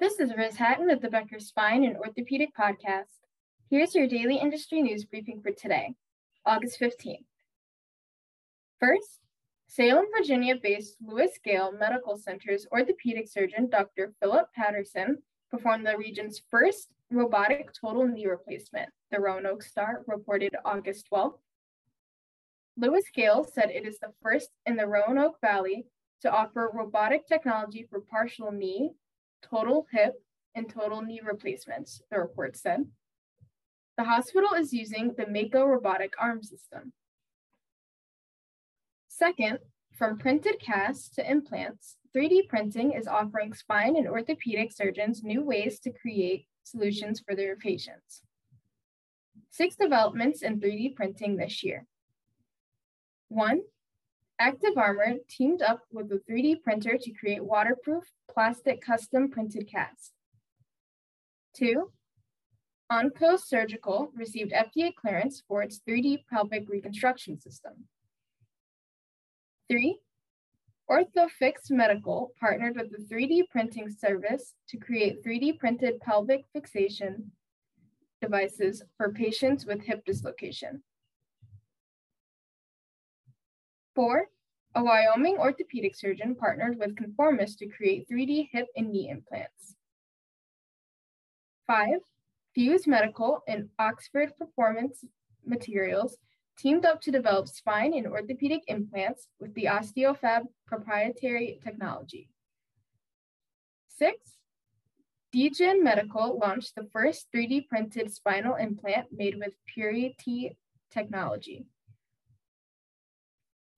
This is Riz Hatton of the Becker Spine and Orthopedic Podcast. Here's your daily industry news briefing for today, August 15th. First, Salem, Virginia based Lewis Gale Medical Center's orthopedic surgeon, Dr. Philip Patterson, performed the region's first robotic total knee replacement, the Roanoke Star reported August 12th. Lewis Gale said it is the first in the Roanoke Valley to offer robotic technology for partial knee total hip, and total knee replacements, the report said. The hospital is using the Mako robotic arm system. Second, from printed casts to implants, 3D printing is offering spine and orthopedic surgeons new ways to create solutions for their patients. Six developments in 3D printing this year. One, ActivArmor teamed up with a 3D printer to create waterproof plastic custom printed casts. Two, Onkos Surgical received FDA clearance for its 3D pelvic reconstruction system. Three, Orthofix Medical partnered with the 3D printing service to create 3D printed pelvic fixation devices for patients with hip dislocation. Four, a Wyoming orthopedic surgeon partnered with Conformis to create 3D hip and knee implants. Five, Fuse Medical and Oxford Performance Materials teamed up to develop spine and orthopedic implants with the OsteoFab proprietary technology. Six, DGen Medical launched the first 3D printed spinal implant made with Purity technology.